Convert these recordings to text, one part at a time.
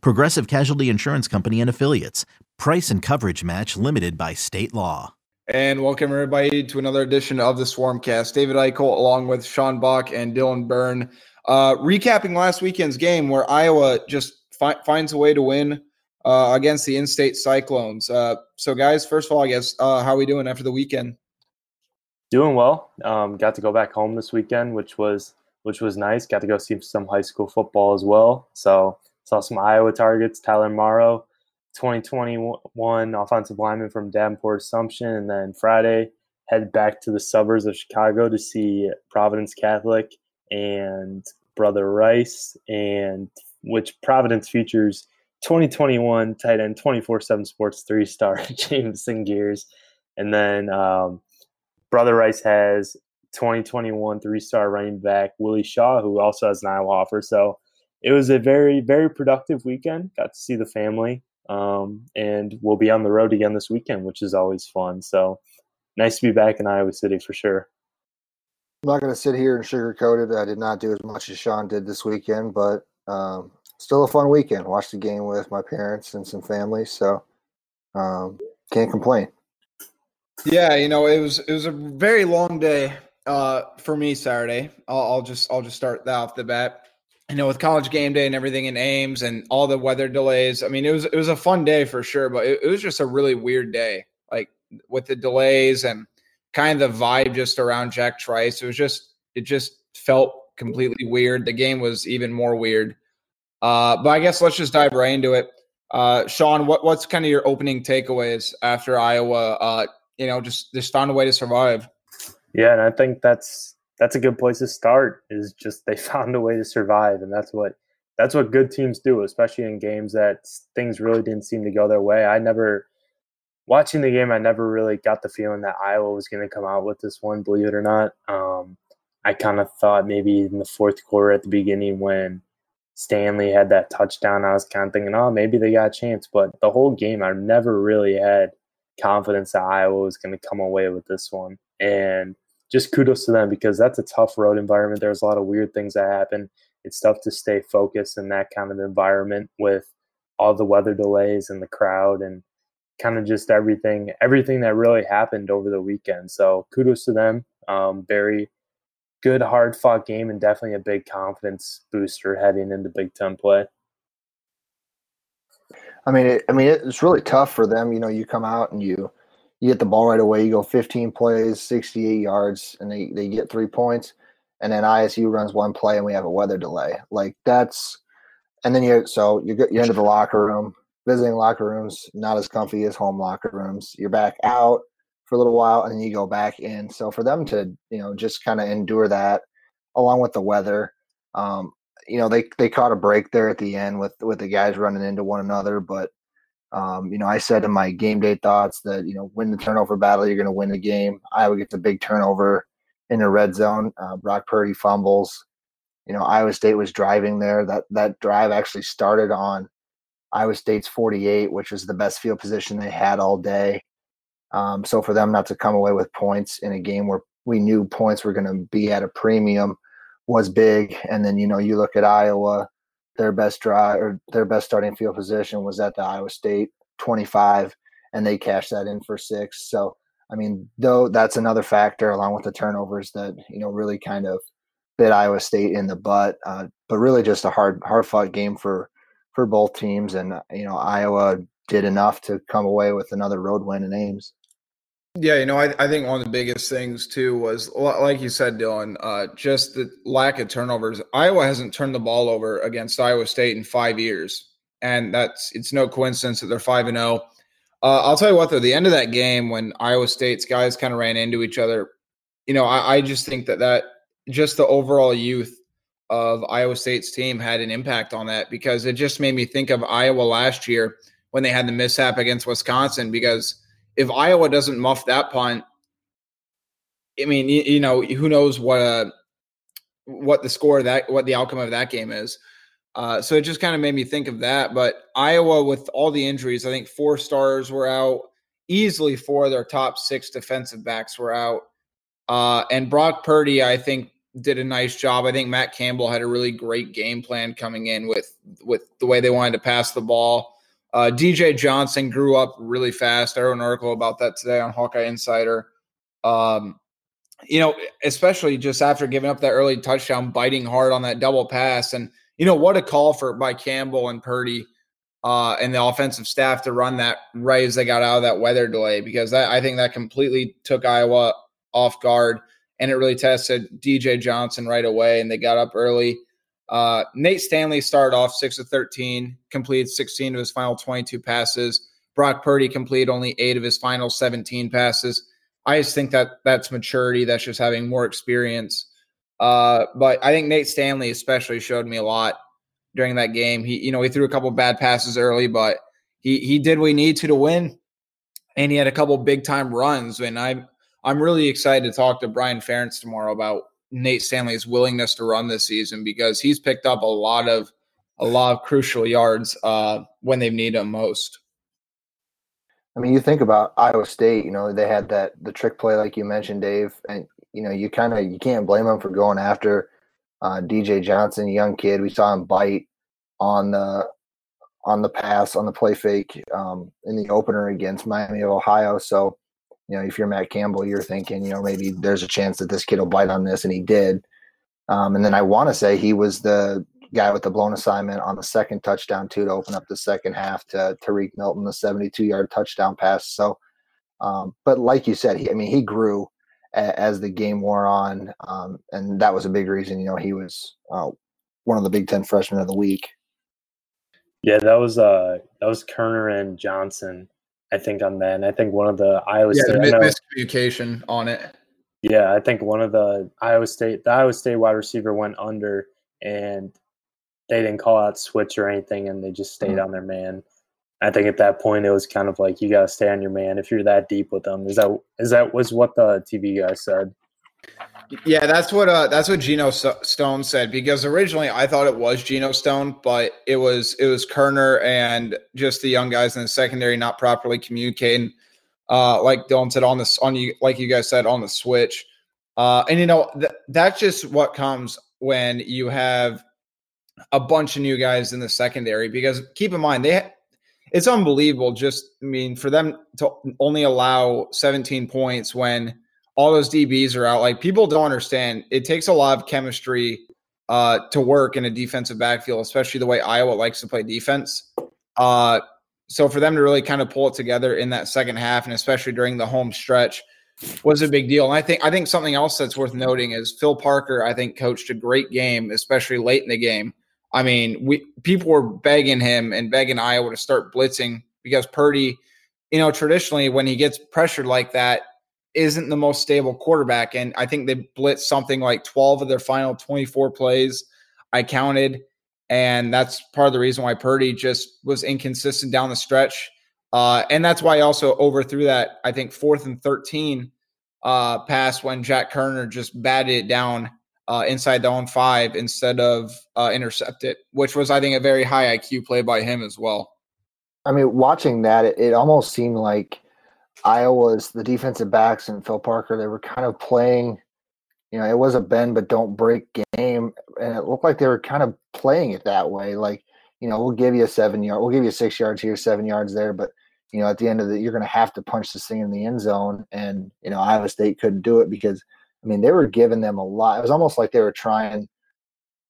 Progressive Casualty Insurance Company and Affiliates. Price and coverage match limited by state law. And welcome everybody to another edition of the Swarmcast. David Eichel along with Sean Bach and Dylan Byrne. Uh, recapping last weekend's game where Iowa just fi- finds a way to win uh, against the in-state Cyclones. Uh, so, guys, first of all, I guess uh, how are we doing after the weekend? Doing well. Um, got to go back home this weekend, which was which was nice. Got to go see some high school football as well. So saw some Iowa targets. Tyler Morrow, 2021 offensive lineman from Davenport Assumption, and then Friday head back to the suburbs of Chicago to see Providence Catholic and Brother Rice, and which Providence features 2021 tight end 24/7 Sports three star Jameson Gears, and then um, Brother Rice has 2021 three star running back Willie Shaw, who also has an Iowa offer. So it was a very, very productive weekend. Got to see the family. Um, and we'll be on the road again this weekend, which is always fun. So nice to be back in Iowa City for sure. I'm not going to sit here and sugarcoat it. I did not do as much as Sean did this weekend, but um, still a fun weekend. Watched the game with my parents and some family, so um, can't complain. Yeah, you know, it was it was a very long day uh, for me Saturday. I'll, I'll just I'll just start that off the bat. You know, with college game day and everything in Ames and all the weather delays. I mean, it was it was a fun day for sure, but it, it was just a really weird day. Like with the delays and kind of the vibe just around Jack Trice. It was just it just felt completely weird. The game was even more weird. Uh, but I guess let's just dive right into it. Uh, Sean, what, what's kind of your opening takeaways after Iowa? Uh, you know, just just found a way to survive. Yeah, and I think that's that's a good place to start. Is just they found a way to survive, and that's what that's what good teams do, especially in games that things really didn't seem to go their way. I never watching the game, I never really got the feeling that Iowa was going to come out with this one. Believe it or not, um, I kind of thought maybe in the fourth quarter at the beginning when Stanley had that touchdown, I was kind of thinking, oh, maybe they got a chance. But the whole game, I never really had confidence that Iowa was going to come away with this one. And just kudos to them because that's a tough road environment. There's a lot of weird things that happen. It's tough to stay focused in that kind of environment with all the weather delays and the crowd and kind of just everything everything that really happened over the weekend. So kudos to them. Um, very good, hard fought game and definitely a big confidence booster heading into Big Ten play. I mean, it, I mean, it's really tough for them. You know, you come out and you you get the ball right away. You go 15 plays, 68 yards, and they they get three points. And then ISU runs one play, and we have a weather delay. Like that's, and then you so you get you into the locker room, visiting locker rooms, not as comfy as home locker rooms. You're back out for a little while, and then you go back in. So for them to you know just kind of endure that, along with the weather, um, you know they they caught a break there at the end with with the guys running into one another but um, you know i said in my game day thoughts that you know win the turnover battle you're going to win the game. Iowa gets a big turnover in the red zone uh, brock purdy fumbles. You know iowa state was driving there. That that drive actually started on iowa state's 48 which was the best field position they had all day. Um, so for them not to come away with points in a game where we knew points were going to be at a premium was big. And then you know you look at Iowa, their best drive or their best starting field position was at the Iowa State 25, and they cashed that in for six. So I mean, though that's another factor along with the turnovers that you know really kind of bit Iowa State in the butt. Uh, but really just a hard hard fought game for for both teams, and you know Iowa did enough to come away with another road win in Ames. Yeah, you know, I, I think one of the biggest things too was, like you said, Dylan, uh, just the lack of turnovers. Iowa hasn't turned the ball over against Iowa State in five years, and that's it's no coincidence that they're five and zero. Oh. Uh, I'll tell you what, though, the end of that game when Iowa State's guys kind of ran into each other, you know, I, I just think that that just the overall youth of Iowa State's team had an impact on that because it just made me think of Iowa last year when they had the mishap against Wisconsin because if Iowa doesn't muff that punt, I mean, you, you know, who knows what uh, what the score that what the outcome of that game is. Uh, so it just kind of made me think of that. But Iowa, with all the injuries, I think four stars were out. Easily, four of their top six defensive backs were out. Uh, and Brock Purdy, I think, did a nice job. I think Matt Campbell had a really great game plan coming in with with the way they wanted to pass the ball. Uh, DJ Johnson grew up really fast. I wrote an article about that today on Hawkeye Insider. Um, you know, especially just after giving up that early touchdown, biting hard on that double pass, and you know what a call for by Campbell and Purdy uh, and the offensive staff to run that right as they got out of that weather delay because that, I think that completely took Iowa off guard and it really tested DJ Johnson right away, and they got up early. Uh, Nate Stanley started off six of thirteen, completed sixteen of his final twenty-two passes. Brock Purdy completed only eight of his final seventeen passes. I just think that that's maturity. That's just having more experience. Uh, but I think Nate Stanley especially showed me a lot during that game. He, you know, he threw a couple bad passes early, but he he did what he needed to to win, and he had a couple big time runs. And I'm I'm really excited to talk to Brian Ferentz tomorrow about Nate Stanley's willingness to run this season because he's picked up a lot of a lot of crucial yards uh, when they've needed them most. I mean, you think about Iowa State. You know, they had that the trick play, like you mentioned, Dave, and you know, you kind of you can't blame them for going after uh, DJ Johnson, young kid. We saw him bite on the on the pass on the play fake um, in the opener against Miami of Ohio. So you know, if you're Matt Campbell, you're thinking, you know, maybe there's a chance that this kid will bite on this, and he did. Um, and then I want to say he was the guy with the blown assignment on the second touchdown too to open up the second half to Tarique Milton, the 72 yard touchdown pass. So, um, but like you said, he, I mean, he grew a, as the game wore on, um, and that was a big reason. You know, he was uh, one of the Big Ten freshmen of the week. Yeah, that was uh, that was Koerner and Johnson I think on that. And I think one of the Iowa yeah, State the miscommunication on it. Yeah, I think one of the Iowa State the Iowa State wide receiver went under and they didn't call out switch or anything and they just stayed mm-hmm. on their man. I think at that point it was kind of like you gotta stay on your man if you're that deep with them. Is that is that was what the TV guy said? Yeah, that's what uh, that's what Geno Stone said because originally I thought it was Geno Stone, but it was it was Koerner and just the young guys in the secondary not properly communicating. Uh, like Dylan said on this on you like you guys said on the switch, uh, and you know th- that's just what comes when you have a bunch of new guys in the secondary because keep in mind they it's unbelievable just I mean for them to only allow 17 points when all those DBs are out. Like people don't understand. It takes a lot of chemistry uh, to work in a defensive backfield, especially the way Iowa likes to play defense. Uh, so for them to really kind of pull it together in that second half, and especially during the home stretch, was a big deal. And I think I think something else that's worth noting is Phil Parker. I think coached a great game, especially late in the game. I mean, we people were begging him and begging Iowa to start blitzing because Purdy, you know, traditionally when he gets pressured like that, isn't the most stable quarterback. And I think they blitzed something like 12 of their final 24 plays. I counted. And that's part of the reason why Purdy just was inconsistent down the stretch. Uh, and that's why he also overthrew that, I think, fourth and 13 uh, pass when Jack Koerner just batted it down uh, inside the own five instead of uh, intercept it, which was, I think, a very high IQ play by him as well. I mean, watching that, it, it almost seemed like Iowa's the defensive backs and Phil Parker, they were kind of playing, you know, it was a bend but don't break game. And it looked like they were kind of playing it that way. Like, you know, we'll give you a seven yard, we'll give you six yards here, seven yards there, but you know, at the end of the you're gonna have to punch this thing in the end zone. And, you know, Iowa State couldn't do it because I mean they were giving them a lot. It was almost like they were trying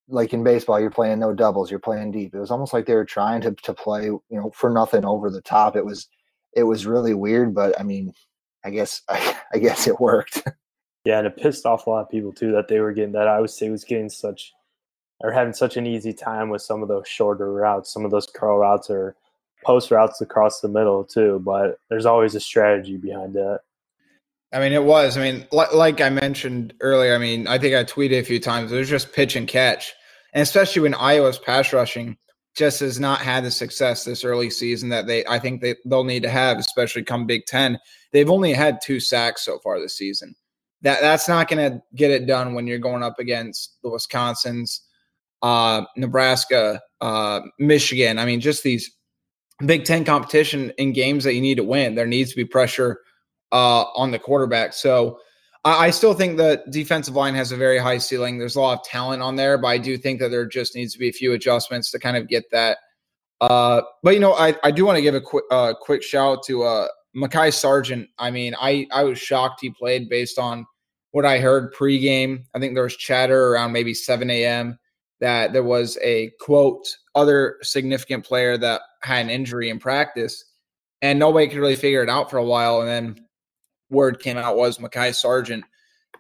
like in baseball, you're playing no doubles, you're playing deep. It was almost like they were trying to to play, you know, for nothing over the top. It was it was really weird, but I mean, I guess I, I guess it worked. Yeah, and it pissed off a lot of people too that they were getting that Iowa State was getting such or having such an easy time with some of those shorter routes, some of those curl routes or post routes across the middle too. But there's always a strategy behind that. I mean, it was. I mean, like I mentioned earlier, I mean, I think I tweeted a few times. It was just pitch and catch, and especially when Iowa's pass rushing just has not had the success this early season that they I think they they'll need to have, especially come Big Ten. They've only had two sacks so far this season. That that's not to get it done when you're going up against the Wisconsins, uh, Nebraska, uh, Michigan. I mean, just these Big Ten competition in games that you need to win. There needs to be pressure uh, on the quarterback. So I, I still think the defensive line has a very high ceiling. There's a lot of talent on there, but I do think that there just needs to be a few adjustments to kind of get that. Uh, but you know, I, I do want to give a quick uh, quick shout to uh, Mekhi Sargent. I mean, I I was shocked he played based on what I heard pregame. I think there was chatter around maybe 7 a.m. that there was a quote other significant player that had an injury in practice, and nobody could really figure it out for a while. And then word came out was Mekhi Sargent.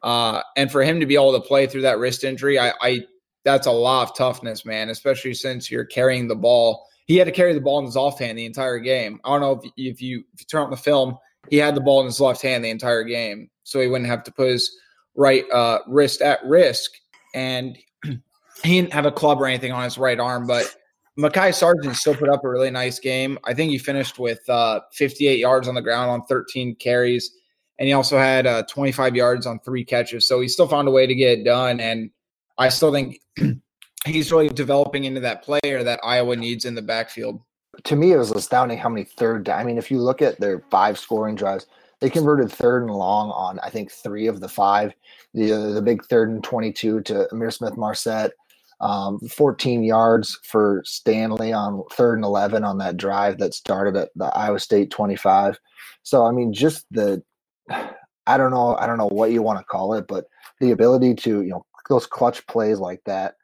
Uh, and for him to be able to play through that wrist injury, I, I that's a lot of toughness, man, especially since you're carrying the ball. He had to carry the ball in his off hand the entire game. I don't know if, if you if you turn on the film, he had the ball in his left hand the entire game, so he wouldn't have to put his right uh, wrist at risk. And he didn't have a club or anything on his right arm, but Mekhi Sargent still put up a really nice game. I think he finished with uh, 58 yards on the ground on 13 carries and he also had uh, 25 yards on three catches. So he still found a way to get it done. And I still think he's really developing into that player that Iowa needs in the backfield. To me, it was astounding how many third. I mean, if you look at their five scoring drives, they converted third and long on I think three of the five. The the big third and 22 to Ihmir Smith-Marsette. Um, 14 yards for Stanley on third and 11 on that drive that started at the Iowa State 25. So I mean, just the I don't know, I don't know what you want to call it, but the ability to, you know, those clutch plays like that,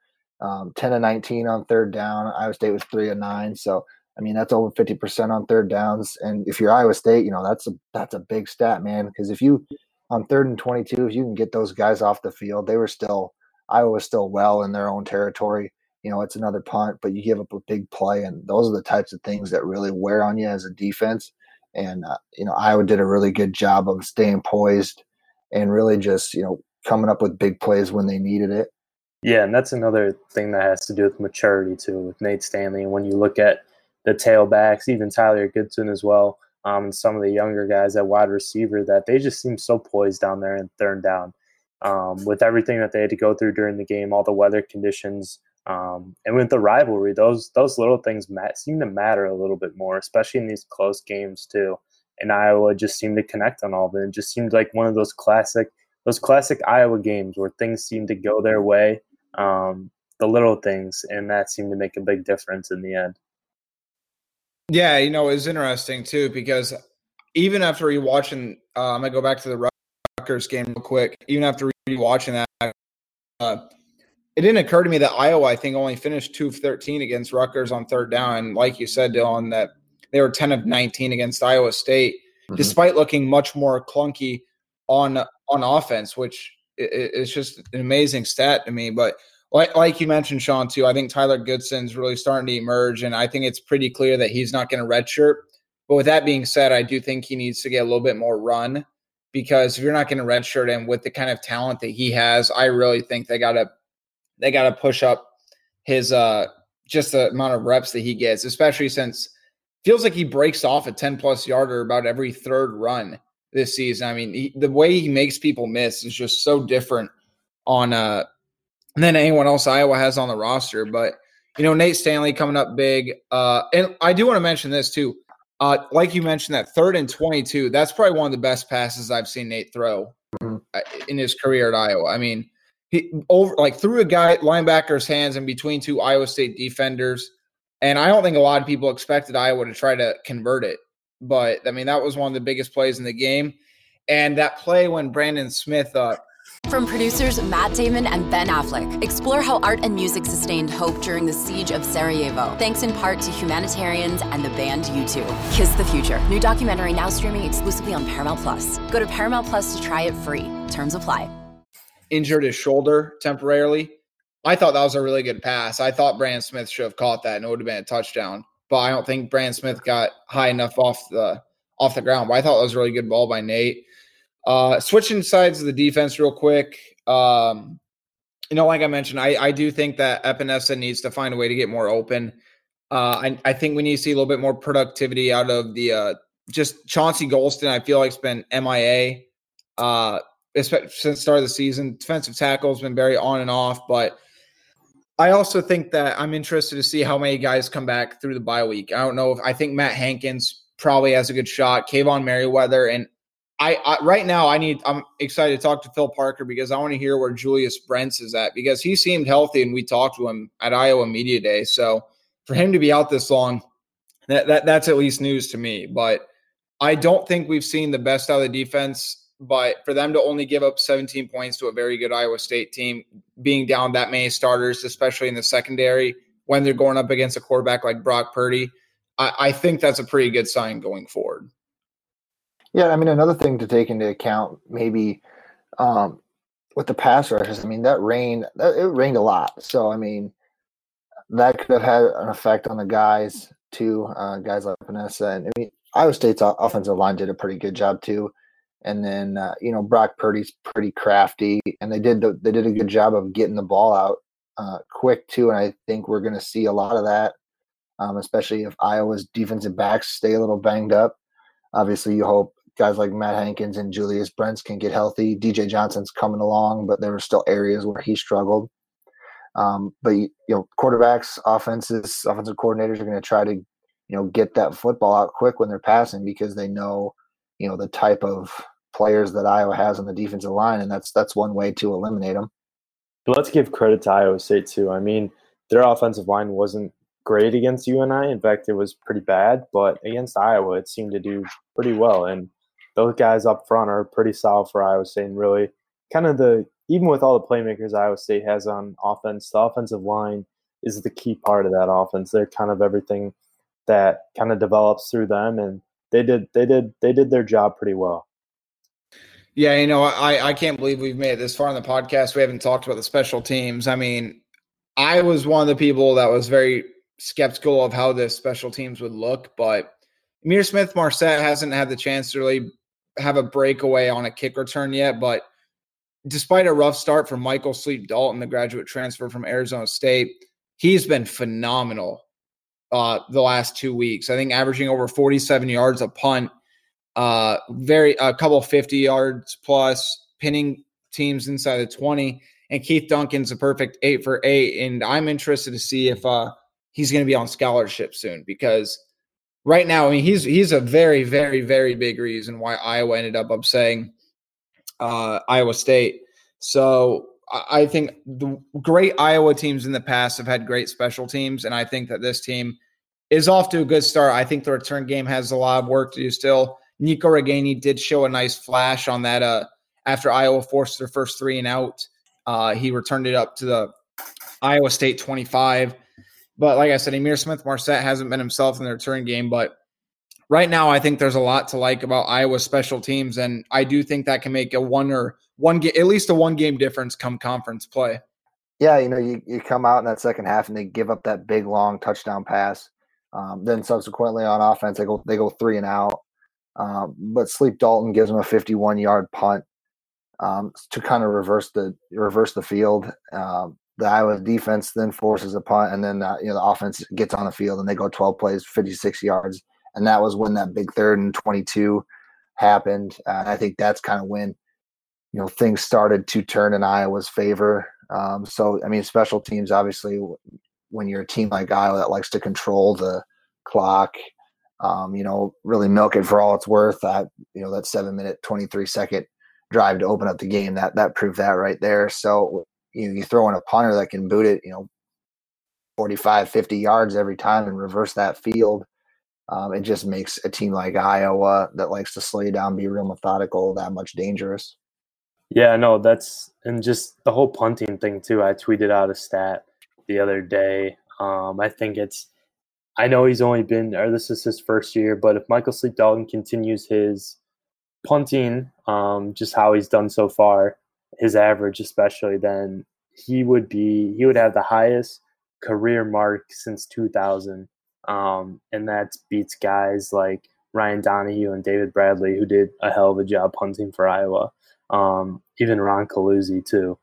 um, 10 and 19 on third down. Iowa State was three and nine. So, I mean, that's over 50% on third downs. And if you're Iowa State, you know, that's a, that's a big stat, man. Because if you, on third and 22, if you can get those guys off the field, they were still, Iowa was still well in their own territory. You know, it's another punt, but you give up a big play. And those are the types of things that really wear on you as a defense. And uh, you know, Iowa did a really good job of staying poised and really just you know coming up with big plays when they needed it. Yeah, and that's another thing that has to do with maturity too, with Nate Stanley. And when you look at the tailbacks, even Tyler Goodson as well, um, and some of the younger guys at wide receiver, that they just seem so poised down there and third down. Um, with everything that they had to go through during the game, all the weather conditions, um, and with the rivalry, those those little things mat- seem to matter a little bit more, especially in these close games too. And Iowa just seemed to connect on all of it. It just seemed like one of those classic those classic Iowa games where things seem to go their way, um, the little things, and that seemed to make a big difference in the end. Yeah, you know, it's interesting too because even after rewatching, uh, I'm gonna go back to the Rutgers game real quick. Even after rewatching that, uh, it didn't occur to me that Iowa, I think, only finished two of 13 against Rutgers on third down. And like you said, Dylan, that they were 10 of 19 against Iowa State, mm-hmm. despite looking much more clunky on on offense, which is just an amazing stat to me. But like, like you mentioned, Sean, too, I think Tyler Goodson's really starting to emerge. And I think it's pretty clear that he's not going to redshirt. But with that being said, I do think he needs to get a little bit more run because if you're not going to redshirt him with the kind of talent that he has, I really think they got to they got to push up his uh just the amount of reps that he gets, especially since feels like he breaks off a 10 plus yarder about every third run this season. I mean, he, the way he makes people miss is just so different on uh than anyone else Iowa has on the roster. But you know, Nate Stanley coming up big. Uh and I do want to mention this too. Uh like you mentioned that third and 22, that's probably one of the best passes I've seen Nate throw mm-hmm. Uh, in his career at Iowa. I mean, he over like threw a guy linebacker's hands in between two Iowa State defenders. And I don't think a lot of people expected Iowa to try to convert it. But I mean, that was one of the biggest plays in the game. And that play when Brandon Smith uh, from producers Matt Damon and Ben Affleck, explore how art and music sustained hope during the siege of Sarajevo, thanks in part to humanitarians and the band U2. Kiss the Future, new documentary now streaming exclusively on Paramount Plus. Go to Paramount Plus to try it free. Terms apply injured his shoulder temporarily. I thought that was a really good pass. I thought Brandon Smith should have caught that and it would have been a touchdown. But I don't think Brandon Smith got high enough off the off the ground. But I thought that was a really good ball by Nate. Uh, switching sides of the defense real quick. Um, you know, like I mentioned, I, I do think that Epenesa needs to find a way to get more open. Uh, I, I think we need to see a little bit more productivity out of the uh, just Chauncey Golston. I feel like it's been MIA uh, since the start of the season. Defensive tackle has been very on and off, but I also think that I'm interested to see how many guys come back through the bye week. I don't know if I think Matt Hankins probably has a good shot. Kaevon Merriweather and I, I, right now I need I'm excited to talk to Phil Parker because I want to hear where Julius Brents is at because he seemed healthy and we talked to him at Iowa Media Day. So for him to be out this long, that, that that's at least news to me. But I don't think we've seen the best out of the defense. But for them to only give up 17 points to a very good Iowa State team, being down that many starters, especially in the secondary, when they're going up against a quarterback like Brock Purdy, I, I think that's a pretty good sign going forward. Yeah, I mean another thing to take into account maybe um, with the pass rushes. I mean that rain, that, it rained a lot, so I mean that could have had an effect on the guys too. Uh, guys like Epenesa and I mean Iowa State's offensive line did a pretty good job too. And then uh, you know Brock Purdy's pretty crafty, and they did the, they did a good job of getting the ball out uh, quick too. And I think we're going to see a lot of that, um, especially if Iowa's defensive backs stay a little banged up. Obviously, you hope guys like Matt Hankins and Julius Brents can get healthy. DJ Johnson's coming along, but there were still areas where he struggled. Um, but you know, quarterbacks, offenses, offensive coordinators are going to try to, you know, get that football out quick when they're passing because they know, you know, the type of players that Iowa has on the defensive line, and that's that's one way to eliminate them. But let's give credit to Iowa State too. I mean, their offensive line wasn't great against UNI. In fact, it was pretty bad, but against Iowa, it seemed to do pretty well. And those guys up front are pretty solid for Iowa State and really kind of the even with all the playmakers Iowa State has on offense, the offensive line is the key part of that offense. They're kind of everything that kind of develops through them and they did they did they did their job pretty well. Yeah, you know, I I can't believe we've made it this far in the podcast. We haven't talked about the special teams. I mean, I was one of the people that was very skeptical of how the special teams would look, but Ihmir Smith Marsette hasn't had the chance to really have a breakaway on a kick return yet, but despite a rough start from Michael Sleep Dalton, the graduate transfer from Arizona State, he's been phenomenal uh, the last two weeks. I think averaging over 47 yards a punt, uh, very a couple 50 yards plus, pinning teams inside the 20. And Keith Duncan's a perfect eight for eight. And I'm interested to see if uh, he's going to be on scholarship soon because right now, I mean, he's he's a very, very, very big reason why Iowa ended up upsetting uh, Iowa State. So I think the great Iowa teams in the past have had great special teams, and I think that this team is off to a good start. I think the return game has a lot of work to do still. Nico Ragaini did show a nice flash on that uh, after Iowa forced their first three and out. Uh, he returned it up to the Iowa State 25. But like I said, Ihmir Smith Marsette hasn't been himself in the return game. But right now, I think there's a lot to like about Iowa's special teams, and I do think that can make a one or one game, at least a one game difference come conference play. Yeah, you know, you, you come out in that second half and they give up that big long touchdown pass. Um, then subsequently on offense, they go they go three and out. Um, but Sleep Dalton gives them a 51 yard punt um, to kind of reverse the reverse the field. Um, the Iowa defense then forces a punt, and then uh, you know the offense gets on the field and they go 12 plays, 56 yards, and that was when that big third and 22 happened. Uh, I think that's kind of when you know things started to turn in Iowa's favor. Um, so I mean, special teams obviously when you're a team like Iowa that likes to control the clock, um, you know, really milk it for all it's worth. That you know that seven minute, 23 second drive to open up the game that that proved that right there. So you, know, you throw in a punter that can boot it, you know, 45, 50 yards every time and reverse that field. Um, it just makes a team like Iowa that likes to slow you down, be real methodical, that much dangerous. Yeah, no, that's and just the whole punting thing too. I tweeted out a stat the other day. Um, I think it's I know he's only been or this is his first year, but if Michael Sleep Dalton continues his punting, um, just how he's done so far, his average especially, then he would be he would have the highest career mark since 2000, um, and that beats guys like Ryan Donahue and David Bradley, who did a hell of a job punting for Iowa. Um, even Ron Coluzzi too,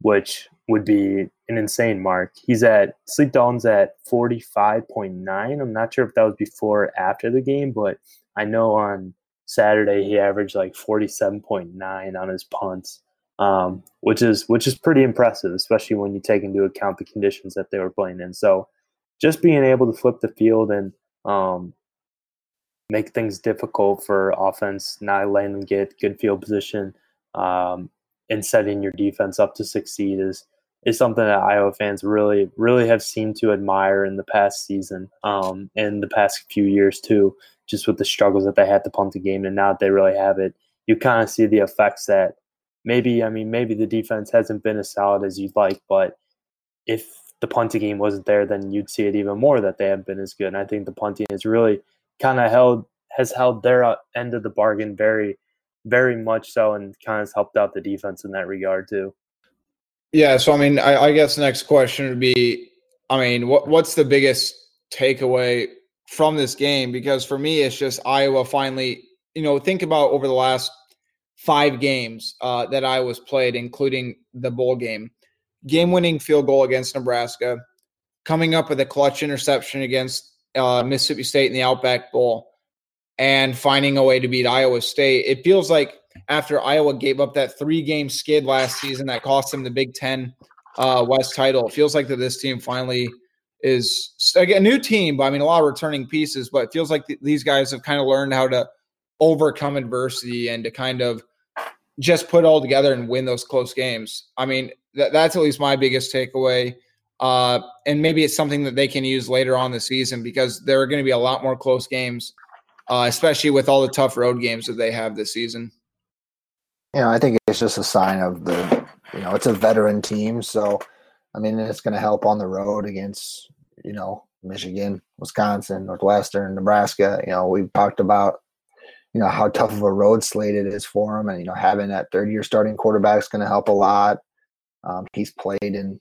which would be an insane mark. He's at Sleep Dalton's at 45.9. I'm not sure if that was before or after the game, but I know on Saturday he averaged like 47.9 on his punts, um, which is which is pretty impressive, especially when you take into account the conditions that they were playing in. So just being able to flip the field and um, make things difficult for offense, not letting them get good field position, um, and setting your defense up to succeed is is something that Iowa fans really really have seemed to admire in the past season, um, and the past few years too. Just with the struggles that they had to punt the game, and now that they really have it, you kind of see the effects that maybe I mean maybe the defense hasn't been as solid as you'd like, but if the punting game wasn't there, then you'd see it even more that they haven't been as good. And I think the punting has really kind of held has held their uh, end of the bargain very, very much so, and kind of helped out the defense in that regard too. Yeah. So I mean, I, I guess the next question would be, I mean, what what's the biggest takeaway from this game? Because for me, it's just Iowa finally. You know, think about over the last five games uh, that Iowa's played, including the bowl game game winning field goal against Nebraska, coming up with a clutch interception against uh, Mississippi State in the Outback Bowl, and finding a way to beat Iowa State. It feels like after Iowa gave up that three game skid last season that cost them the Big Ten uh, West title, it feels like that this team finally is again a new team, but I mean a lot of returning pieces. But it feels like th- these guys have kind of learned how to overcome adversity and to kind of just put all together and win those close games. I mean, that, that's at least my biggest takeaway. Uh, and maybe it's something that they can use later on the season because there are going to be a lot more close games, uh, especially with all the tough road games that they have this season. You know, I think it's just a sign of the, you know, it's a veteran team. So, I mean, it's going to help on the road against, you know, Michigan, Wisconsin, Northwestern, Nebraska. You know, we've talked about you know how tough of a road slate it is for him, and you know having that third year starting quarterback is going to help a lot. Um, he's played in,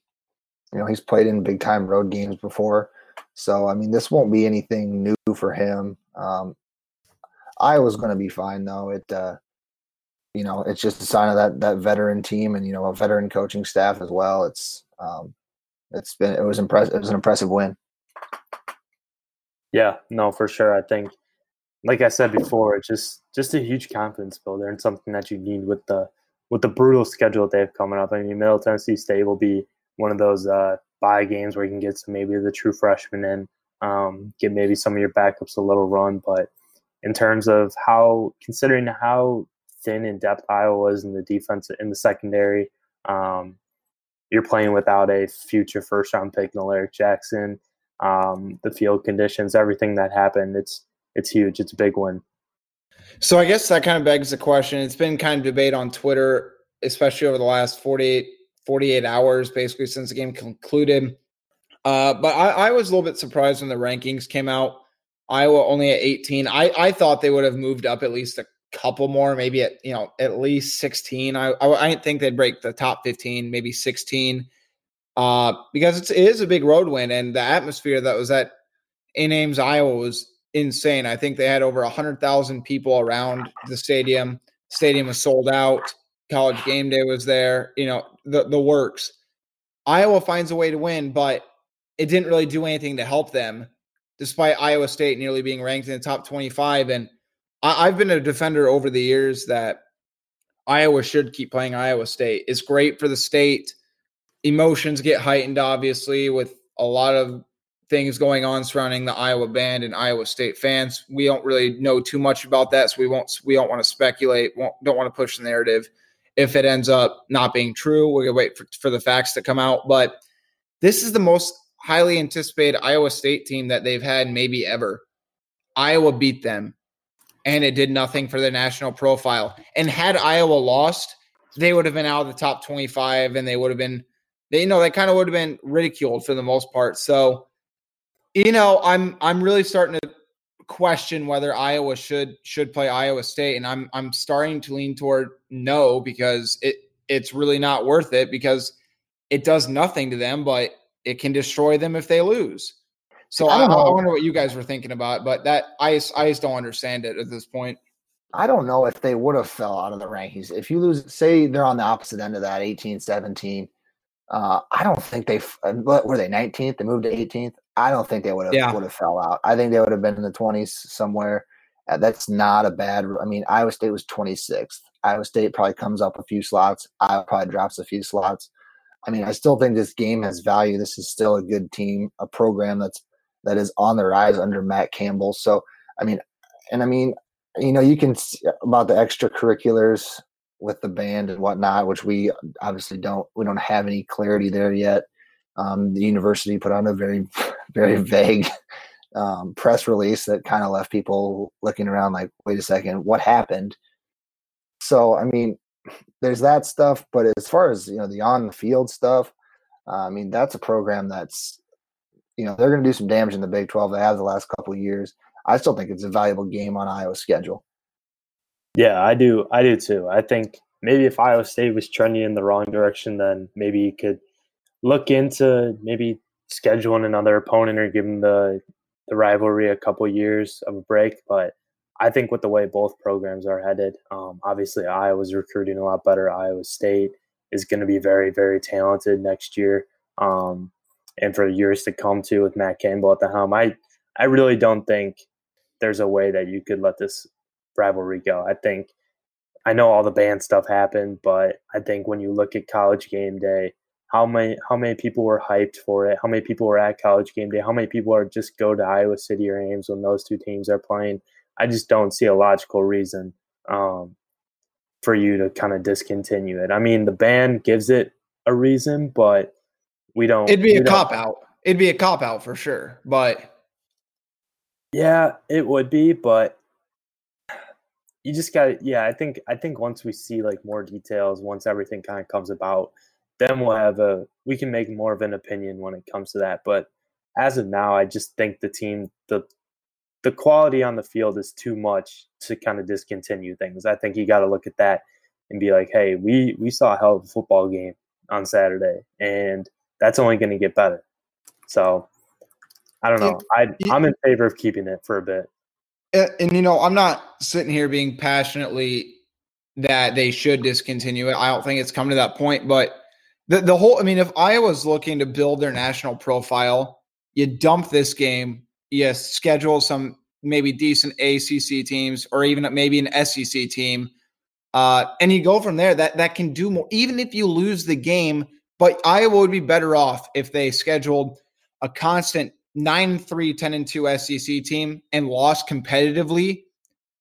you know, he's played in big time road games before, so I mean this won't be anything new for him. Um, Iowa's going to be fine though. It, uh, you know, it's just a sign of that that veteran team and you know a veteran coaching staff as well. It's um, it's been it was impressive. It was an impressive win. Yeah, no, for sure. I think like I said before, it's just just a huge confidence builder and something that you need with the with the brutal schedule that they have coming up. I mean, Middle Tennessee State will be one of those uh, buy games where you can get some maybe the true freshmen in, um, get maybe some of your backups a little run. But in terms of how, considering how thin in depth Iowa was in the defense in the secondary, um, you're playing without a future first round pick, Alaric Jackson. Um, the field conditions, everything that happened, it's it's huge. It's a big win. So I guess that kind of begs the question. It's been kind of debate on Twitter, especially over the last 48, 48 hours, basically since the game concluded. Uh, but I, I, was a little bit surprised when the rankings came out. Iowa only at 18. I, I thought they would have moved up at least a couple more, maybe at you know at least 16. I I, I didn't think they'd break the top 15, maybe 16, uh, because it's, it is a big road win, and the atmosphere that was at in Ames, Iowa was insane. I think they had over 100,000 people around the stadium. Stadium was sold out. College game day was there, you know, the, the works. Iowa finds a way to win, but it didn't really do anything to help them, despite Iowa State nearly being ranked in the top 25. And I, I've been a defender over the years that Iowa should keep playing Iowa State. It's great for the state. Emotions get heightened, obviously, with a lot of things going on surrounding the Iowa band and Iowa State fans. We don't really know too much about that, so we won't. We don't want to speculate. don't want to push the narrative. If it ends up not being true, we're gonna wait for, for the facts to come out. But this is the most highly anticipated Iowa State team that they've had maybe ever. Iowa beat them, and it did nothing for their national profile. And had Iowa lost, they would have been out of the top twenty-five, and they would have been. They, you know, they kind of would have been ridiculed for the most part. So you know, I'm I'm really starting to question whether Iowa should should play Iowa State, and I'm I'm starting to lean toward no because it it's really not worth it because it does nothing to them, but it can destroy them if they lose. So I, I, I wonder what you guys were thinking about, but that I just, I just don't understand it at this point. I don't know if they would have fell out of the rankings. If you lose, say they're on the opposite end of that, 18, 17, Uh, I don't think they were they 19th. They moved to 18th. I don't think they would have yeah. would have fell out. I think they would have been in the 20s somewhere. Uh, that's not a bad. I mean, Iowa State was 26th. Iowa State probably comes up a few slots. Iowa probably drops a few slots. I mean, I still think this game has value. This is still a good team, a program that's that is on the rise under Matt Campbell. So, I mean, and I mean, you know, you can about the extracurriculars with the band and whatnot, which we obviously don't we don't have any clarity there yet. Um, the university put on a very very vague um, press release that kind of left people looking around like, wait a second, what happened? So I mean, there's that stuff, but as far as you know, the on the field stuff, uh, I mean, that's a program that's you know they're going to do some damage in the Big 12. They have the last couple years. I still think it's a valuable game on Iowa's schedule. Yeah, I do. I do too. I think maybe if Iowa State was trending in the wrong direction, then maybe you could look into maybe scheduling another opponent or giving the the rivalry a couple years of a break. But I think with the way both programs are headed, um, obviously Iowa's recruiting a lot better. Iowa State is going to be very, very talented next year, um, and for years to come too with Matt Campbell at the helm. I I really don't think there's a way that you could let this rivalry go. I think I know all the band stuff happened, but I think when you look at college game day, how many how many people were hyped for it? How many people were at college game day? How many people are just go to Iowa City or Ames when those two teams are playing? I just don't see a logical reason um, for you to kind of discontinue it. I mean, the band gives it a reason, but we don't. It'd be a cop out. It'd be a cop out for sure, but yeah, it would be, but you just got yeah, I think I think once we see like more details, once everything kind of comes about, then we'll have a we can make more of an opinion when it comes to that. But as of now, I just think the team the the quality on the field is too much to kind of discontinue things. I think you got to look at that and be like, hey, we we saw a hell of a football game on Saturday, and that's only going to get better. So I don't know. I I'm in favor of keeping it for a bit. And, and you know, I'm not sitting here being passionately that they should discontinue it. I don't think it's come to that point, but the the whole I mean, if Iowa's looking to build their national profile, you dump this game, you schedule some maybe decent ACC teams or even maybe an SEC team, uh, and you go from there. That that can do more. Even if you lose the game, but Iowa would be better off if they scheduled a constant 9 3 10 and 2 SEC team and lost competitively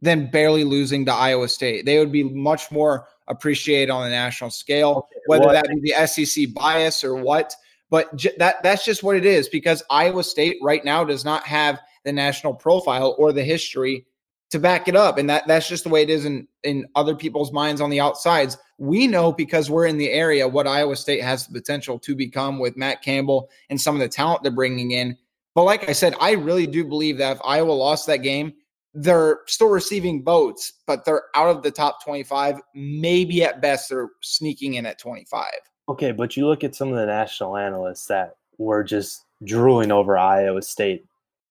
than barely losing to Iowa State. They would be much more appreciated on the national scale, whether well, that be the SEC bias or what. But j- that that's just what it is because Iowa State right now does not have the national profile or the history to back it up, and that that's just the way it is in in other people's minds on the outsides. We know because we're in the area what Iowa State has the potential to become with Matt Campbell and some of the talent they're bringing in. But like I said, I really do believe that if Iowa lost that game, they're still receiving votes, but they're out of the top 25. Maybe at best, they're sneaking in at 25. Okay, but you look at some of the national analysts that were just drooling over Iowa State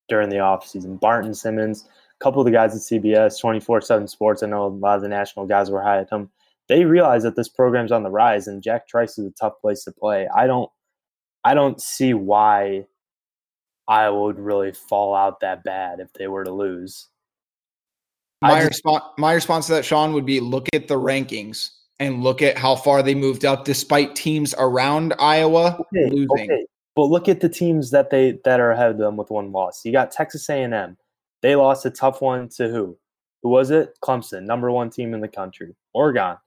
during the offseason. Barton Simmons, a couple of the guys at CBS, 24 7 Sports, I know a lot of the national guys were high at them. They realize that this program's on the rise and Jack Trice is a tough place to play. I don't I don't see why Iowa would really fall out that bad if they were to lose. My response, my response to that, Sean, would be look at the rankings and look at how far they moved up, despite teams around Iowa okay, losing. Okay. But look at the teams that they that are ahead of them with one loss. You got Texas A&M. They lost a tough one to who? Who was it? Clemson, number one team in the country. Oregon.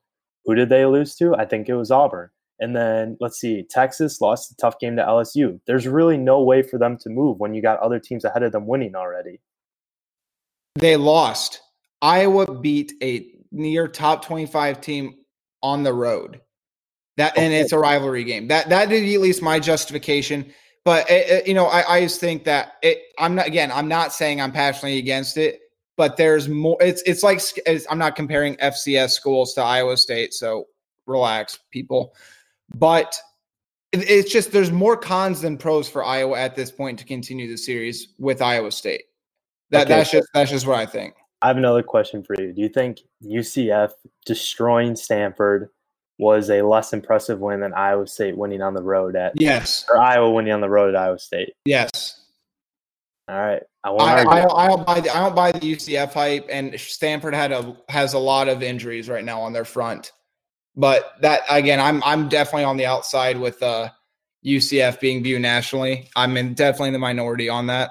Who did they lose to? I think it was Auburn. And then let's see, Texas lost a tough game to LSU. There's really no way for them to move when you got other teams ahead of them winning already. They lost. Iowa beat a near top 25 team on the road. That and it's a rivalry game. That that is at least my justification. But it, it, you know, I, I just think that it. I'm not again. I'm not saying I'm passionately against it, but there's more. It's it's like it's, I'm not comparing FCS schools to Iowa State, so relax, people. But it's just there's more cons than pros for Iowa at this point to continue the series with Iowa State. That okay. that's just that's just what I think. I have another question for you. Do you think UCF destroying Stanford, was a less impressive win than Iowa State winning on the road at yes, or Iowa winning on the road at Iowa State. Yes. All right, I won't I, I, don't, I don't buy the I don't buy the UCF hype, and Stanford had a has a lot of injuries right now on their front. But that again, I'm I'm definitely on the outside with uh, UCF being viewed nationally. I'm in definitely in the minority on that.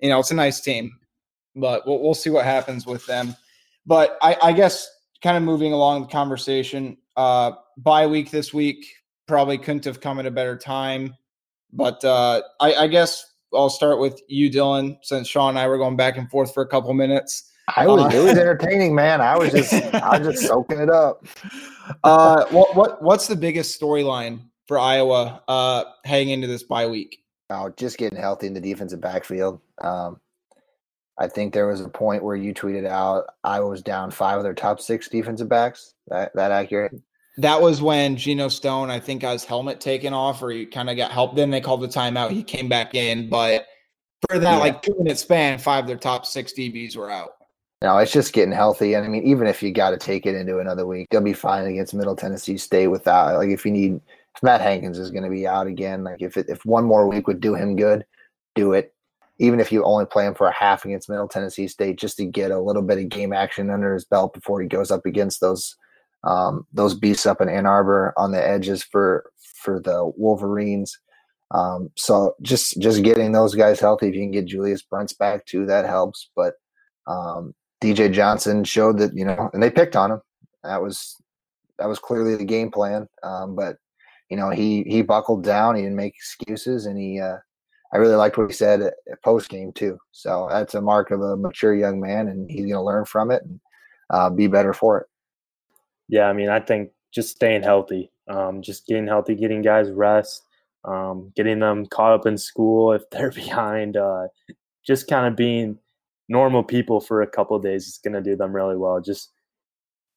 you know, it's a nice team but we'll, we'll see what happens with them. But I, I guess kind of moving along the conversation, uh, bye week this week probably couldn't have come at a better time. But uh, I, I guess I'll start with you, Dylan, since Sean and I were going back and forth for a couple minutes. I was uh, it was entertaining, man. I was just I was just soaking it up. Uh, what what what's the biggest storyline for Iowa uh, heading into this bye week? Oh, just getting healthy in the defensive backfield. Um, I think there was a point where you tweeted out I was down five of their top six defensive backs. That that accurate? That was when Geno Stone, I think, got his helmet taken off, or he kind of got help. Then they called the timeout. He came back in, but for that yeah. like two minute span, five of their top six DBs were out. No, it's just getting healthy. And I mean, even if you got to take it into another week, they'll be fine against Middle Tennessee State without. Like, if you need, Matt Hankins is going to be out again, like if it, if one more week would do him good, do it even if you only play him for a half against Middle Tennessee State, just to get a little bit of game action under his belt before he goes up against those um, those beasts up in Ann Arbor on the edges for for the Wolverines. Um, so just just getting those guys healthy. If you can get Julius Brents back too, that helps. But um, DJ Johnson showed that you know, and they picked on him. That was that was clearly the game plan. Um, but you know, he he buckled down. He didn't make excuses, and he uh, I really liked what he said post game too. So that's a mark of a mature young man, and he's going to learn from it and uh, be better for it. Yeah, I mean, I think just staying healthy, um, just getting healthy, getting guys rest, um, getting them caught up in school if they're behind, uh, just kind of being normal people for a couple days is going to do them really well. Just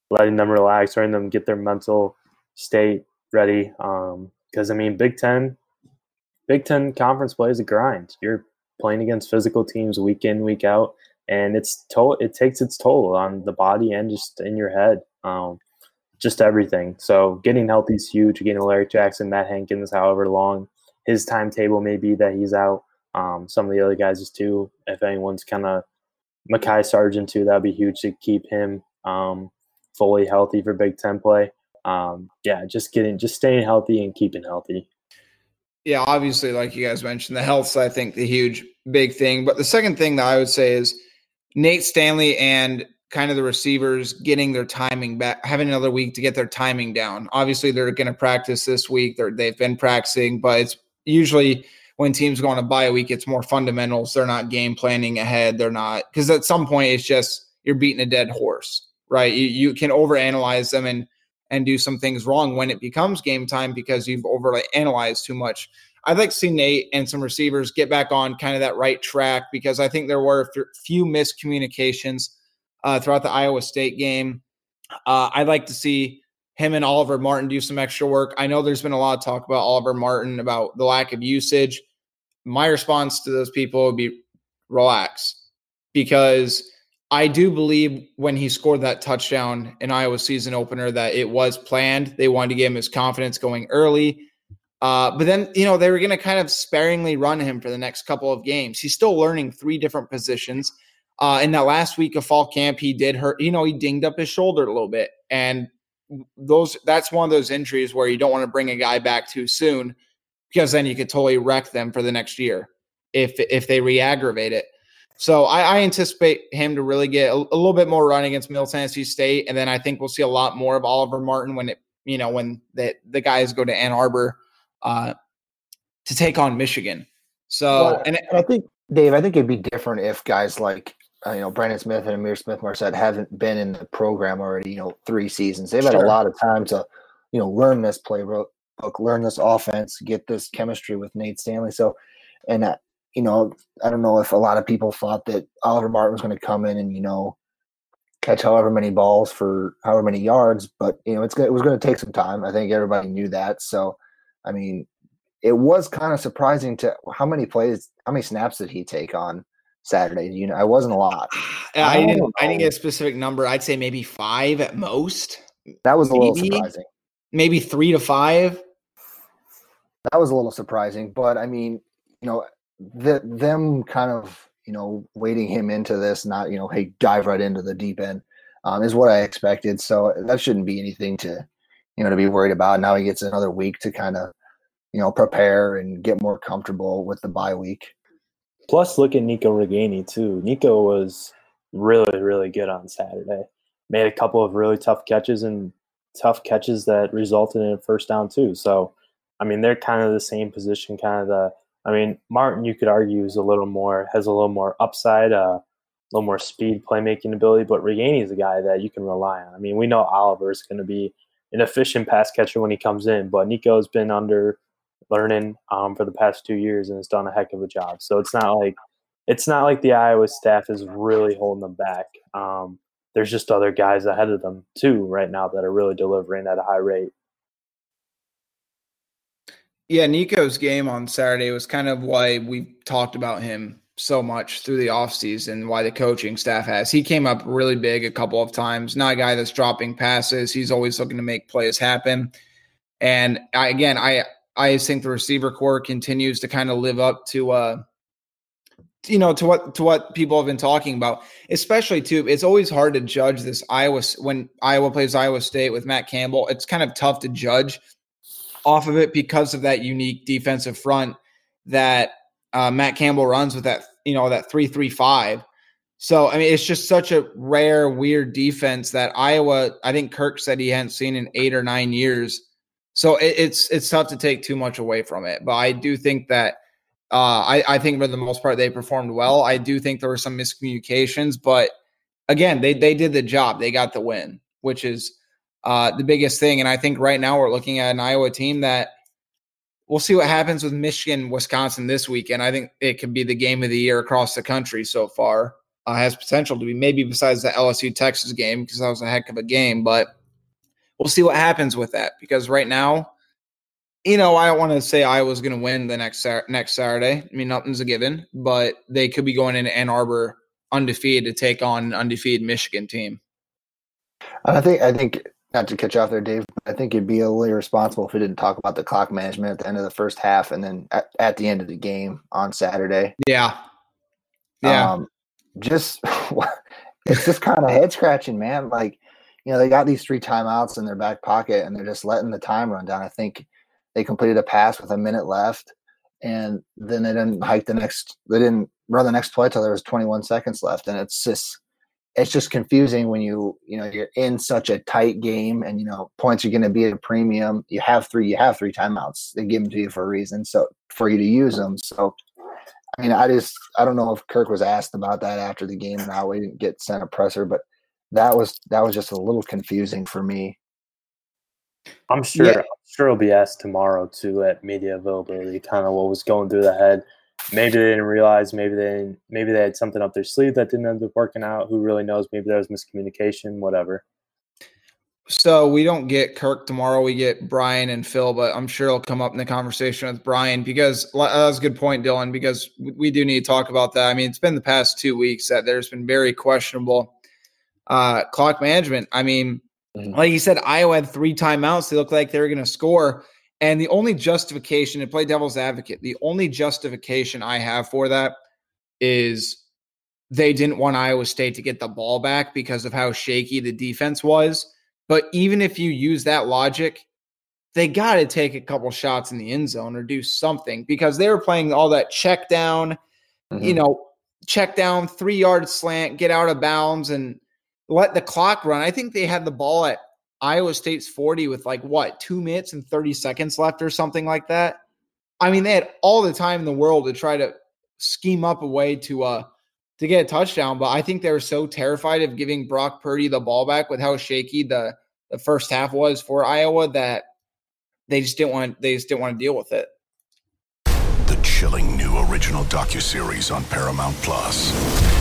letting them relax, letting them get their mental state ready. Because um, I mean, Big Ten Big Ten conference play is a grind. You're playing against physical teams week in, week out, and it's toll. It takes its toll on the body and just in your head, um, just everything. So getting healthy is huge. Getting Larry Jackson, Matt Hankins, however long his timetable may be that he's out. Um, some of the other guys is too. If anyone's kind of Mekhi Sargent too, that'd be huge to keep him um, fully healthy for Big Ten play. Um, yeah, just getting, just staying healthy and keeping healthy yeah, obviously, like you guys mentioned, the health's I think the huge big thing. But the second thing that I would say is Nate Stanley and kind of the receivers getting their timing back, having another week to get their timing down. Obviously, they're going to practice this week. They're, they've been practicing, but it's usually when teams go on a bye week, it's more fundamentals. They're not game planning ahead. They're not because at some point it's just you're beating a dead horse, right? You you can overanalyze them and and do some things wrong when it becomes game time because you've overly analyzed too much. I'd like to see Nate and some receivers get back on kind of that right track because I think there were a few miscommunications uh, throughout the Iowa State game. Uh, I'd like to see him and Oliver Martin do some extra work. I know there's been a lot of talk about Oliver Martin about the lack of usage. My response to those people would be relax because I do believe when he scored that touchdown in Iowa season opener that it was planned. They wanted to give him his confidence going early. Uh, but then, you know, they were going to kind of sparingly run him for the next couple of games. He's still learning three different positions. Uh, in that last week of fall camp, he did hurt, you know, he dinged up his shoulder a little bit. And those that's one of those injuries where you don't want to bring a guy back too soon because then you could totally wreck them for the next year if if they re-aggravate it. So I, I, anticipate him to really get a, a, little bit more run against Middle Tennessee State, and then I think we'll see a lot more of Oliver Martin when it, you know, when the the guys go to Ann Arbor uh, to take on Michigan. So, well, and, and I think Dave, I think it'd be different if guys like uh, you know, Brandon Smith and Ihmir Smith-Marsette haven't been in the program already, you know, three seasons. They've sure. had a lot of time to, you know, learn this playbook, learn this offense, get this chemistry with Nate Stanley. So, and, uh, you know, I don't know if a lot of people thought that Oliver Martin was going to come in and, you know, catch however many balls for however many yards, but, you know, it's it was going to take some time. I think everybody knew that. So, I mean, it was kind of surprising to how many plays, how many snaps did he take on Saturday? You know, I wasn't a lot. I, I didn't. Know. I didn't get a specific number. I'd say maybe five at most. That was a maybe, little surprising. Maybe three to five. That was a little surprising, but I mean, you know, the, them kind of you know waiting him into this, not you know, hey, dive right into the deep end, um, is what I expected. So that shouldn't be anything to you know to be worried about. Now he gets another week to kind of you know prepare and get more comfortable with the bye week. Plus, look at Nico Ragaini too. Nico was really, really good on Saturday. Made a couple of really tough catches and tough catches that resulted in a first down too. So, I mean, they're kind of the same position, kind of the. I mean, Martin, you could argue is a little more has a little more upside, uh, a little more speed, playmaking ability. But Ragaini is a guy that you can rely on. I mean, we know Oliver is going to be an efficient pass catcher when he comes in, but Nico has been under learning um, for the past two years and has done a heck of a job. So it's not like it's not like the Iowa staff is really holding them back. Um, there's just other guys ahead of them too right now that are really delivering at a high rate. Yeah, Nico's game on Saturday was kind of why we talked about him so much through the offseason, why the coaching staff has. He came up really big a couple of times. Not a guy that's dropping passes. He's always looking to make plays happen. And I, again, I I think the receiver corps continues to kind of live up to uh you know to what to what people have been talking about especially too it's always hard to judge this iowa when iowa plays iowa state with matt campbell it's kind of tough to judge off of it because of that unique defensive front that uh, matt campbell runs with that you know that 335 so i mean it's just such a rare weird defense that iowa i think kirk said he hadn't seen in eight or nine years so it, it's it's tough to take too much away from it. But I do think that uh, I, I think for the most part they performed well. I do think there were some miscommunications, but again, they they did the job. They got the win, which is uh, the biggest thing. And I think right now we're looking at an Iowa team that we'll see what happens with Michigan, Wisconsin this weekend. I think it could be the game of the year across the country so far. Uh, has potential to be maybe besides the LSU Texas game because that was a heck of a game, but we'll see what happens with that because right now, you know, I don't want to say Iowa's going to win the next next Saturday. I mean, nothing's a given, but they could be going into Ann Arbor undefeated to take on an undefeated Michigan team. I think I think not to catch off there, Dave. I think it'd be a little irresponsible if we didn't talk about the clock management at the end of the first half and then at, at the end of the game on Saturday. Yeah, yeah. Um, just it's just kind of head scratching, man. Like you know, they got these three timeouts in their back pocket and they're just letting the time run down. I think they completed a pass with a minute left and then they didn't hike the next they didn't run the next play till there was 21 seconds left and it's just it's just confusing when you you know you're in such a tight game and you know points are going to be at a premium you have three you have three timeouts they give them to you for a reason so for you to use them so i mean i just i don't know if kirk was asked about that after the game and how we didn't get sent a presser but that was that was just a little confusing for me. I'm sure yeah. I'm sure it'll be asked tomorrow too at media availability, kind of what was going through the head. Maybe they didn't realize, maybe they maybe they had something up their sleeve that didn't end up working out. Who really knows? Maybe there was miscommunication, whatever. So we don't get Kirk tomorrow. We get Brian and Phil, but I'm sure it'll come up in the conversation with Brian because that was a good point, Dylan. Because we do need to talk about that. I mean, it's been the past two weeks that there's been very questionable uh, clock management. I mean, mm-hmm. like you said, Iowa had three timeouts. They looked like they were going to score. And the only justification to play devil's advocate, the only justification I have for that is they didn't want Iowa State to get the ball back because of how shaky the defense was. But even if you use that logic, they got to take a couple shots in the end zone or do something because they were playing all that check down, mm-hmm. you know, check down, three yard slant, get out of bounds. And let the clock run. I think they had the ball at Iowa State's 40 with like what, two minutes and 30 seconds left or something like that. I mean, they had all the time in the world to try to scheme up a way to uh to get a touchdown. But I think they were so terrified of giving Brock Purdy the ball back with how shaky the the first half was for Iowa that they just didn't want they just didn't want to deal with it. The chilling new original docuseries on Paramount Plus.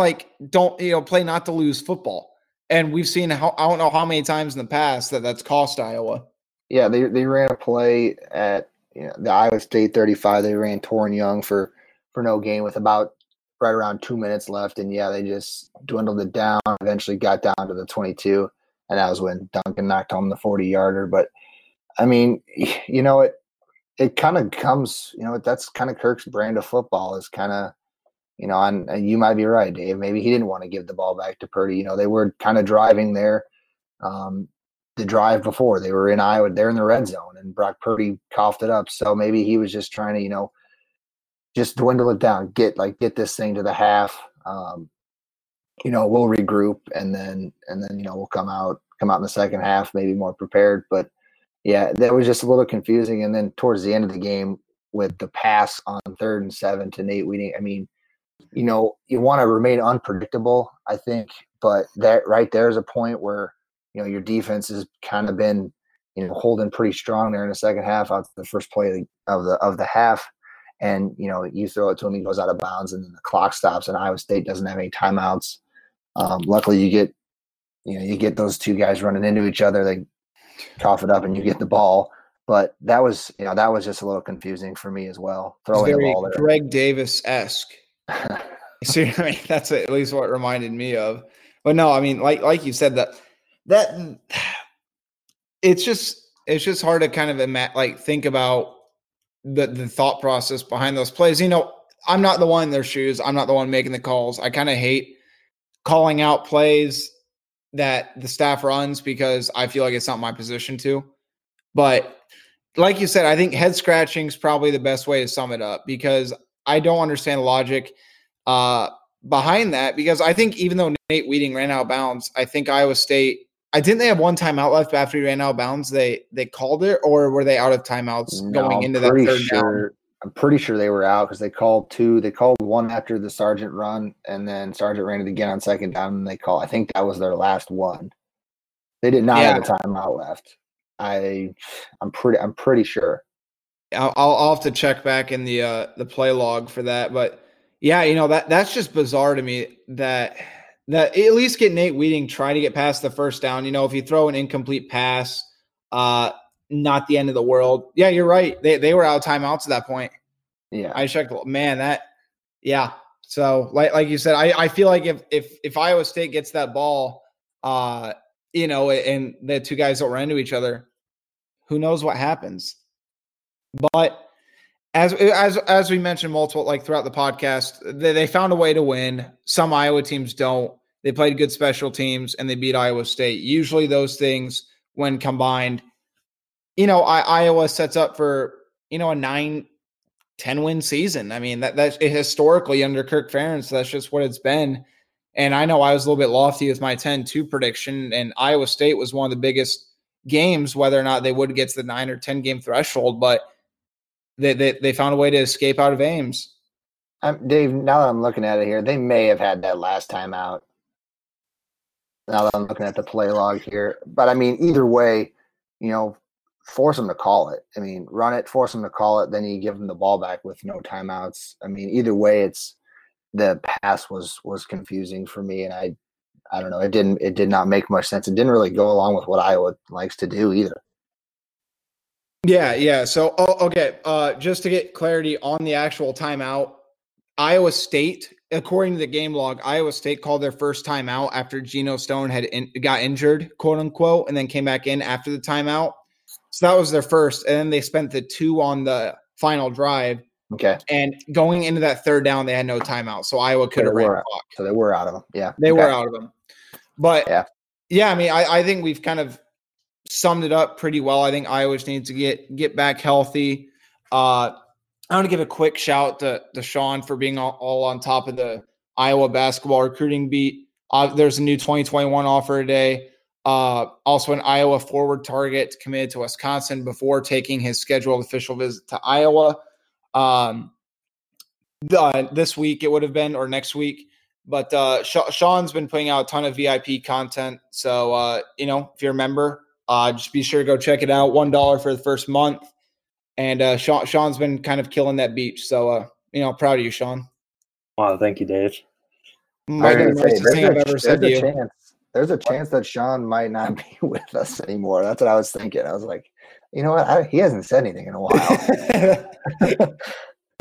like don't you know play not to lose football. And we've seen how I don't know how many times in the past that that's cost Iowa. Yeah, they they ran a play at you know, the Iowa State 35. They ran Toren Young for for no gain with about right around two minutes left, and yeah, they just dwindled it down. Eventually, got down to the 22, and that was when Duncan knocked home the 40 yarder. But I mean, you know it it kind of comes, you know, that's kind of Kirk's brand of football is kind of you know, and, you might be right, Dave. Maybe he didn't want to give the ball back to Purdy. You know, they were kind of driving there. Um, the drive before they were in Iowa, they're in the red zone, and Brock Purdy coughed it up. So maybe he was just trying to, you know, just dwindle it down, get like get this thing to the half. Um, you know, we'll regroup and then and then you know we'll come out come out in the second half, maybe more prepared. But yeah, that was just a little confusing. And then towards the end of the game, with the pass on third and seven to Nate Wieting, I mean you know, you want to remain unpredictable, I think, but that right there is a point where, you know, your defense has kind of been, you know, holding pretty strong there in the second half out the first play of the, of the, of the half. And, you know, you throw it to him, he goes out of bounds and then the clock stops and Iowa State doesn't have any timeouts. Um, luckily you get, you know, you get those two guys running into each other, they cough it up and you get the ball but that was you know that was just a little confusing for me as well. Throwing the ball there. Greg Davis esque. See, I mean, that's at least what reminded me of. But no, I mean, like like you said that that it's just it's just hard to kind of ima- like think about the the thought process behind those plays. You know, I'm not the one in their shoes. I'm not the one making the calls. I kind of hate calling out plays that the staff runs because I feel like it's not my position to. But like you said, I think head scratching is probably the best way to sum it up because I don't understand the logic uh, behind that because I think even though Nate Wieting ran out of bounds, I think Iowa State. I didn't they have one timeout left after he ran out of bounds. They they called it, or were they out of timeouts no, going into that third sure, down? I'm pretty sure they were out because they called two. They called one after the Sargent run, and then Sargent ran it again on second down. And they call. I think that was their last one. They did not yeah. have a timeout left. I I'm pretty I'm pretty sure. I'll, I'll have to check back in the uh, the play log for that, but yeah, you know that that's just bizarre to me that that at least get Nate Wieting trying to get past the first down. You know, if you throw an incomplete pass, uh, not the end of the world. Yeah, you're right. They they were out of timeouts at that point. Yeah, I checked. Man, that yeah. So like like you said, I I feel like if if if Iowa State gets that ball, uh, you know, and the two guys don't run into each other, who knows what happens? But as as as we mentioned multiple like throughout the podcast, they, they found a way to win. Some Iowa teams don't. They played good special teams and they beat Iowa State. Usually those things when combined, you know, I, Iowa sets up for, you know, a 9 10 win season. I mean, that that's historically under Kirk Ferentz, that's just what it's been. And I know I was a little bit lofty with my 10-2 prediction and Iowa State was one of the biggest games whether or not they would get to the 9 or 10 game threshold, but they, they, they found a way to escape out of Ames. Um, Dave, now that I'm looking at it here, they may have had that last time out. Now that I'm looking at the play log here, but I mean, either way, you know, force them to call it. I mean, run it, force them to call it, then you give them the ball back with no timeouts. I mean, either way, it's the pass was was confusing for me, and I, I don't know, it didn't it did not make much sense. It didn't really go along with what Iowa likes to do either. Yeah, yeah. So, oh, okay, uh, just to get clarity on the actual timeout, Iowa State, according to the game log, Iowa State called their first timeout after Geno Stone had in, got injured, quote unquote, and then came back in after the timeout. So that was their first, and then they spent the two on the final drive. Okay. And going into that third down, they had no timeout, so Iowa could have so ran clock. So they were out of them. Yeah. They okay. were out of them. But yeah, yeah. I mean, I, I think we've kind of summed it up pretty well. I think Iowa needs to get get back healthy. Uh, I want to give a quick shout to, to Sean for being all, all on top of the Iowa basketball recruiting beat. Uh, there's a new 2021 offer today. Uh, also, an Iowa forward target committed to Wisconsin before taking his scheduled official visit to Iowa. Um, uh, this week it would have been, or next week. But uh, Sean's been putting out a ton of VIP content. So, uh, you know, if you're a member, uh, just be sure to go check it out. $1 for the first month. And uh, Sean, Sean's been kind of killing that beach. So, uh, you know, proud of you, Sean. Wow, thank you, Dave. Might be the nicest thing I've ever said to you. Chance, there's a chance that Sean might not be with us anymore. That's what I was thinking. I was like, you know what? I, he hasn't said anything in a while.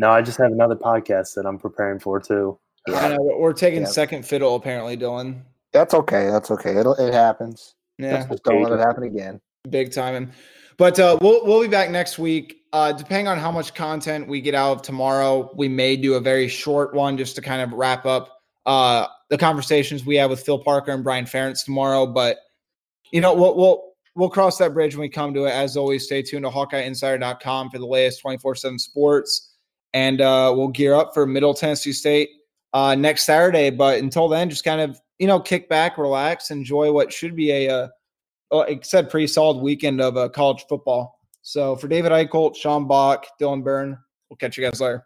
no, I just have another podcast that I'm preparing for too. Yeah. I know we're taking yeah. second fiddle apparently, Dylan. That's okay. That's okay. It'll it happens. Yeah, just don't let it happen again. Big time. But uh, we'll we'll be back next week. Uh, depending on how much content we get out of tomorrow, we may do a very short one just to kind of wrap up uh, the conversations we have with Phil Parker and Brian Ferentz tomorrow. But you know, we'll we'll we'll cross that bridge when we come to it. As always, stay tuned to HawkeyeInsider.com for the latest twenty four seven sports, and uh, we'll gear up for Middle Tennessee State uh, next Saturday. But until then, just kind of you know kick back, relax, enjoy what should be a, like said, pretty solid weekend of uh, college football. So for David Eicholt, Sean Bach, Dylan Byrne, we'll catch you guys later.